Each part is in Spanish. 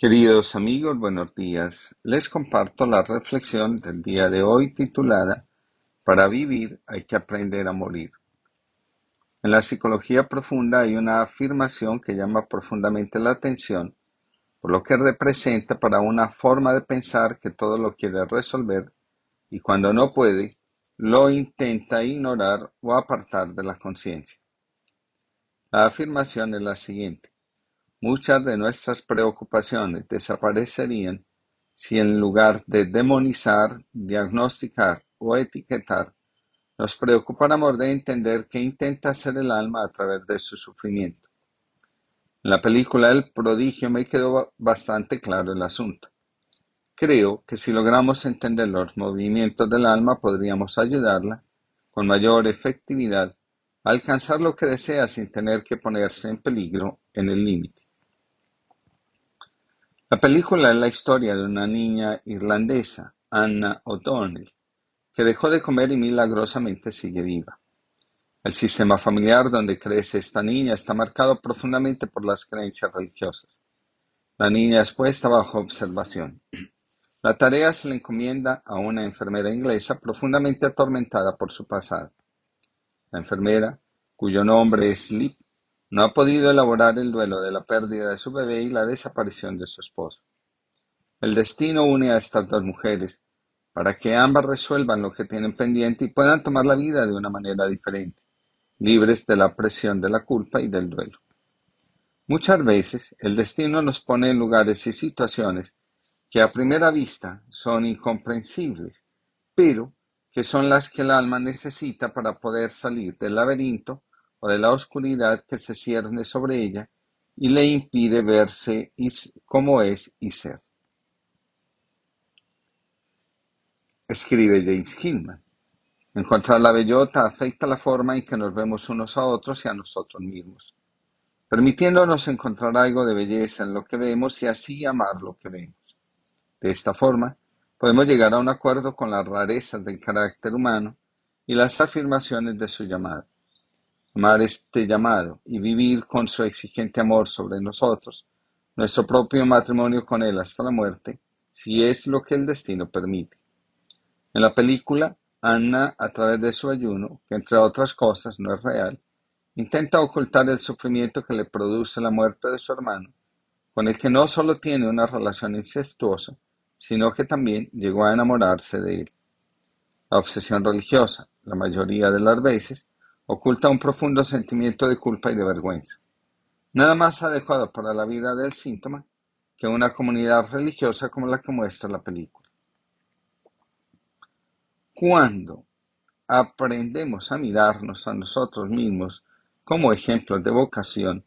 Queridos amigos, buenos días. Les comparto la reflexión del día de hoy titulada Para vivir hay que aprender a morir. En la psicología profunda hay una afirmación que llama profundamente la atención por lo que representa para una forma de pensar que todo lo quiere resolver y cuando no puede, lo intenta ignorar o apartar de la conciencia. La afirmación es la siguiente. Muchas de nuestras preocupaciones desaparecerían si en lugar de demonizar, diagnosticar o etiquetar, nos preocupáramos de entender qué intenta hacer el alma a través de su sufrimiento. En la película El prodigio me quedó bastante claro el asunto. Creo que si logramos entender los movimientos del alma podríamos ayudarla, con mayor efectividad, a alcanzar lo que desea sin tener que ponerse en peligro en el límite. La película es la historia de una niña irlandesa, Anna O'Donnell, que dejó de comer y milagrosamente sigue viva. El sistema familiar donde crece esta niña está marcado profundamente por las creencias religiosas. La niña es puesta bajo observación. La tarea se le encomienda a una enfermera inglesa profundamente atormentada por su pasado. La enfermera, cuyo nombre es Lip, no ha podido elaborar el duelo de la pérdida de su bebé y la desaparición de su esposo. El destino une a estas dos mujeres para que ambas resuelvan lo que tienen pendiente y puedan tomar la vida de una manera diferente, libres de la presión de la culpa y del duelo. Muchas veces el destino nos pone en lugares y situaciones que a primera vista son incomprensibles, pero que son las que el alma necesita para poder salir del laberinto o de la oscuridad que se cierne sobre ella y le impide verse como es y ser. Escribe James Hillman. Encontrar la bellota afecta la forma en que nos vemos unos a otros y a nosotros mismos, permitiéndonos encontrar algo de belleza en lo que vemos y así amar lo que vemos. De esta forma, podemos llegar a un acuerdo con las rarezas del carácter humano y las afirmaciones de su llamado amar este llamado y vivir con su exigente amor sobre nosotros, nuestro propio matrimonio con Él hasta la muerte, si es lo que el destino permite. En la película, Anna, a través de su ayuno, que entre otras cosas no es real, intenta ocultar el sufrimiento que le produce la muerte de su hermano, con el que no solo tiene una relación incestuosa, sino que también llegó a enamorarse de él. La obsesión religiosa, la mayoría de las veces, oculta un profundo sentimiento de culpa y de vergüenza. Nada más adecuado para la vida del síntoma que una comunidad religiosa como la que muestra la película. Cuando aprendemos a mirarnos a nosotros mismos como ejemplos de vocación,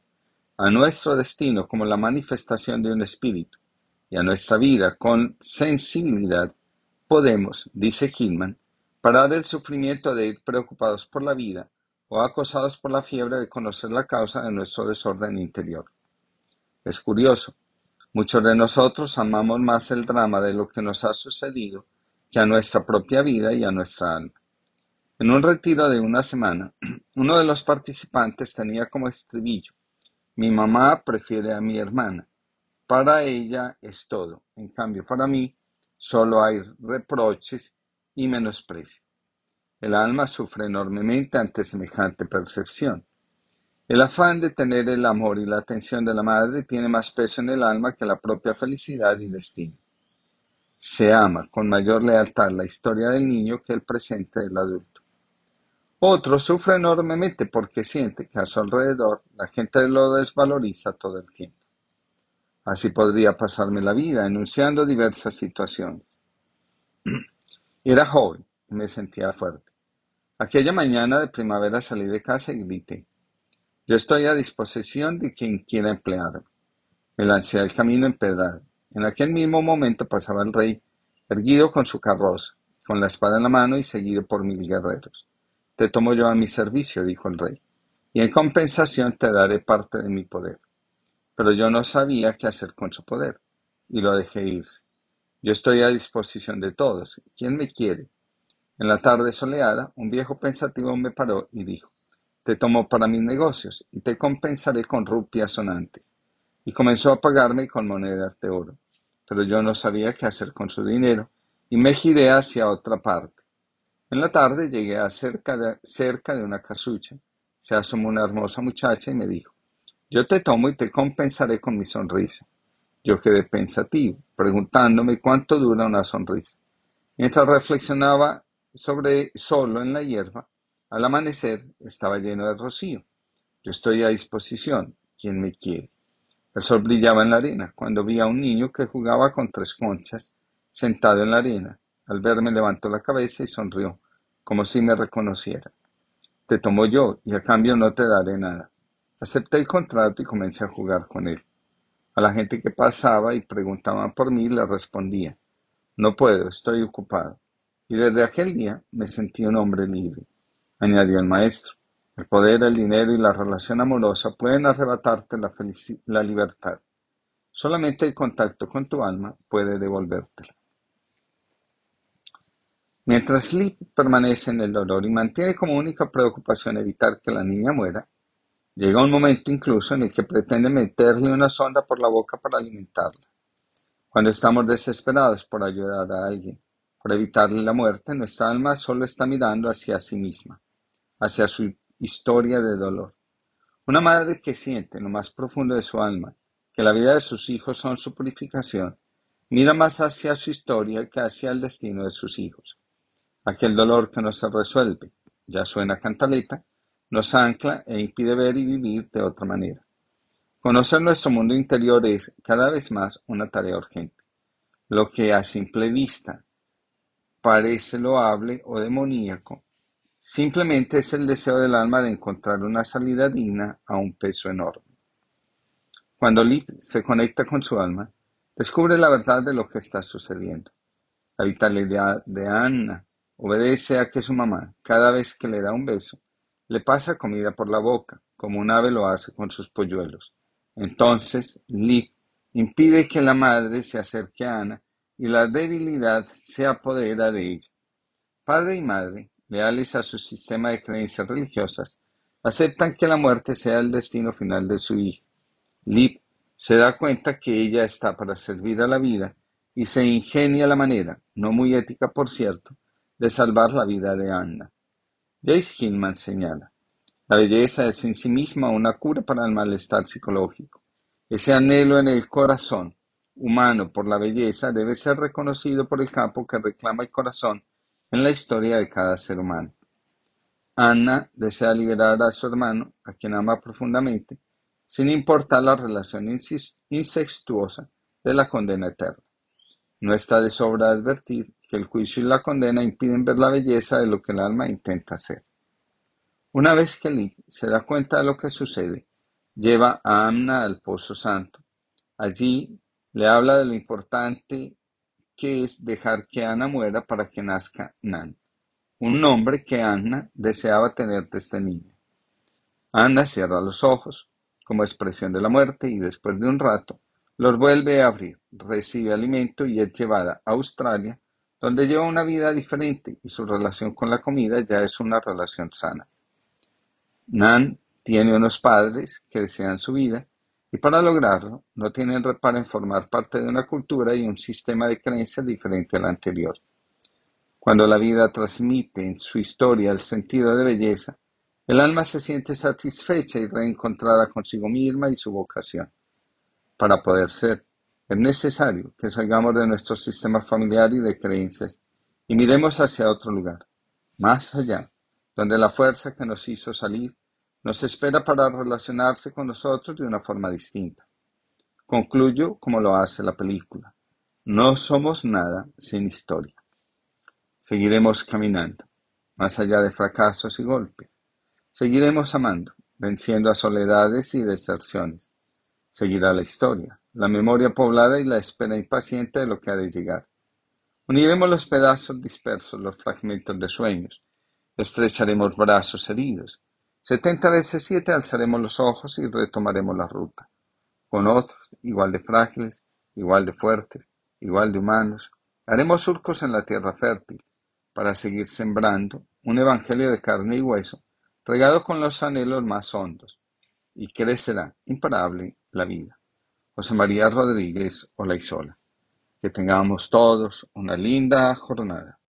a nuestro destino como la manifestación de un espíritu y a nuestra vida con sensibilidad, podemos, dice Hillman, parar el sufrimiento de ir preocupados por la vida o acosados por la fiebre de conocer la causa de nuestro desorden interior. Es curioso, muchos de nosotros amamos más el drama de lo que nos ha sucedido que a nuestra propia vida y a nuestra alma. En un retiro de una semana, uno de los participantes tenía como estribillo, mi mamá prefiere a mi hermana. Para ella es todo. En cambio, para mí solo hay reproches y menosprecio. El alma sufre enormemente ante semejante percepción. El afán de tener el amor y la atención de la madre tiene más peso en el alma que la propia felicidad y destino. Se ama con mayor lealtad la historia del niño que el presente del adulto. Otro sufre enormemente porque siente que a su alrededor la gente lo desvaloriza todo el tiempo. Así podría pasarme la vida enunciando diversas situaciones. Era joven me sentía fuerte. Aquella mañana de primavera salí de casa y grité. Yo estoy a disposición de quien quiera emplearme. Me lancé al camino empedrado. En aquel mismo momento pasaba el rey, erguido con su carroza, con la espada en la mano y seguido por mil guerreros. Te tomo yo a mi servicio, dijo el rey, y en compensación te daré parte de mi poder. Pero yo no sabía qué hacer con su poder, y lo dejé irse. Yo estoy a disposición de todos. ¿Quién me quiere? En la tarde soleada, un viejo pensativo me paró y dijo, Te tomo para mis negocios y te compensaré con rupias sonantes. y comenzó a pagarme con monedas de oro. Pero yo no sabía qué hacer con su dinero y me giré hacia otra parte. En la tarde llegué cerca de, cerca de una casucha. Se asomó una hermosa muchacha y me dijo, yo te tomo y te compensaré con mi sonrisa. Yo quedé pensativo, preguntándome cuánto dura una sonrisa. Mientras reflexionaba sobre solo en la hierba, al amanecer estaba lleno de rocío. Yo estoy a disposición, quien me quiere. El sol brillaba en la arena cuando vi a un niño que jugaba con tres conchas, sentado en la arena. Al verme levantó la cabeza y sonrió, como si me reconociera. Te tomo yo y a cambio no te daré nada. Acepté el contrato y comencé a jugar con él. A la gente que pasaba y preguntaba por mí le respondía, no puedo, estoy ocupado. Y desde aquel día me sentí un hombre libre, añadió el maestro. El poder, el dinero y la relación amorosa pueden arrebatarte la, la libertad. Solamente el contacto con tu alma puede devolvértela. Mientras Lip permanece en el dolor y mantiene como única preocupación evitar que la niña muera, llega un momento incluso en el que pretende meterle una sonda por la boca para alimentarla. Cuando estamos desesperados por ayudar a alguien, por evitarle la muerte, nuestra alma solo está mirando hacia sí misma, hacia su historia de dolor. Una madre que siente en lo más profundo de su alma que la vida de sus hijos son su purificación, mira más hacia su historia que hacia el destino de sus hijos. Aquel dolor que no se resuelve, ya suena cantaleta, nos ancla e impide ver y vivir de otra manera. Conocer nuestro mundo interior es cada vez más una tarea urgente. Lo que a simple vista parece loable o demoníaco Simplemente es el deseo del alma de encontrar una salida digna a un peso enorme. Cuando Lip se conecta con su alma, descubre la verdad de lo que está sucediendo. La vitalidad de Anna obedece a que su mamá, cada vez que le da un beso, le pasa comida por la boca, como un ave lo hace con sus polluelos. Entonces, Lip impide que la madre se acerque a Ana y la debilidad se apodera de ella. Padre y madre leales a su sistema de creencias religiosas, aceptan que la muerte sea el destino final de su hija. Lip se da cuenta que ella está para servir a la vida y se ingenia la manera, no muy ética por cierto, de salvar la vida de Anna. Jace Hillman señala, la belleza es en sí misma una cura para el malestar psicológico. Ese anhelo en el corazón humano por la belleza debe ser reconocido por el campo que reclama el corazón en la historia de cada ser humano. Anna desea liberar a su hermano, a quien ama profundamente, sin importar la relación incestuosa de la condena eterna. No está de sobra advertir que el juicio y la condena impiden ver la belleza de lo que el alma intenta hacer. Una vez que Lee se da cuenta de lo que sucede, lleva a Anna al Pozo Santo. Allí le habla de lo importante que es dejar que Ana muera para que nazca Nan, un nombre que Anna deseaba tener de este niño. Anna cierra los ojos, como expresión de la muerte, y después de un rato los vuelve a abrir, recibe alimento y es llevada a Australia, donde lleva una vida diferente y su relación con la comida ya es una relación sana. Nan tiene unos padres que desean su vida y para lograrlo, no tienen reparo en formar parte de una cultura y un sistema de creencias diferente al anterior. Cuando la vida transmite en su historia el sentido de belleza, el alma se siente satisfecha y reencontrada consigo misma y su vocación. Para poder ser, es necesario que salgamos de nuestro sistema familiar y de creencias y miremos hacia otro lugar, más allá, donde la fuerza que nos hizo salir nos espera para relacionarse con nosotros de una forma distinta. Concluyo como lo hace la película. No somos nada sin historia. Seguiremos caminando, más allá de fracasos y golpes. Seguiremos amando, venciendo a soledades y deserciones. Seguirá la historia, la memoria poblada y la espera impaciente de lo que ha de llegar. Uniremos los pedazos dispersos, los fragmentos de sueños. Estrecharemos brazos heridos Setenta veces siete alzaremos los ojos y retomaremos la ruta, con otros, igual de frágiles, igual de fuertes, igual de humanos, haremos surcos en la tierra fértil, para seguir sembrando un evangelio de carne y hueso, regado con los anhelos más hondos, y crecerá imparable la vida. José María Rodríguez Olaizola. Que tengamos todos una linda jornada.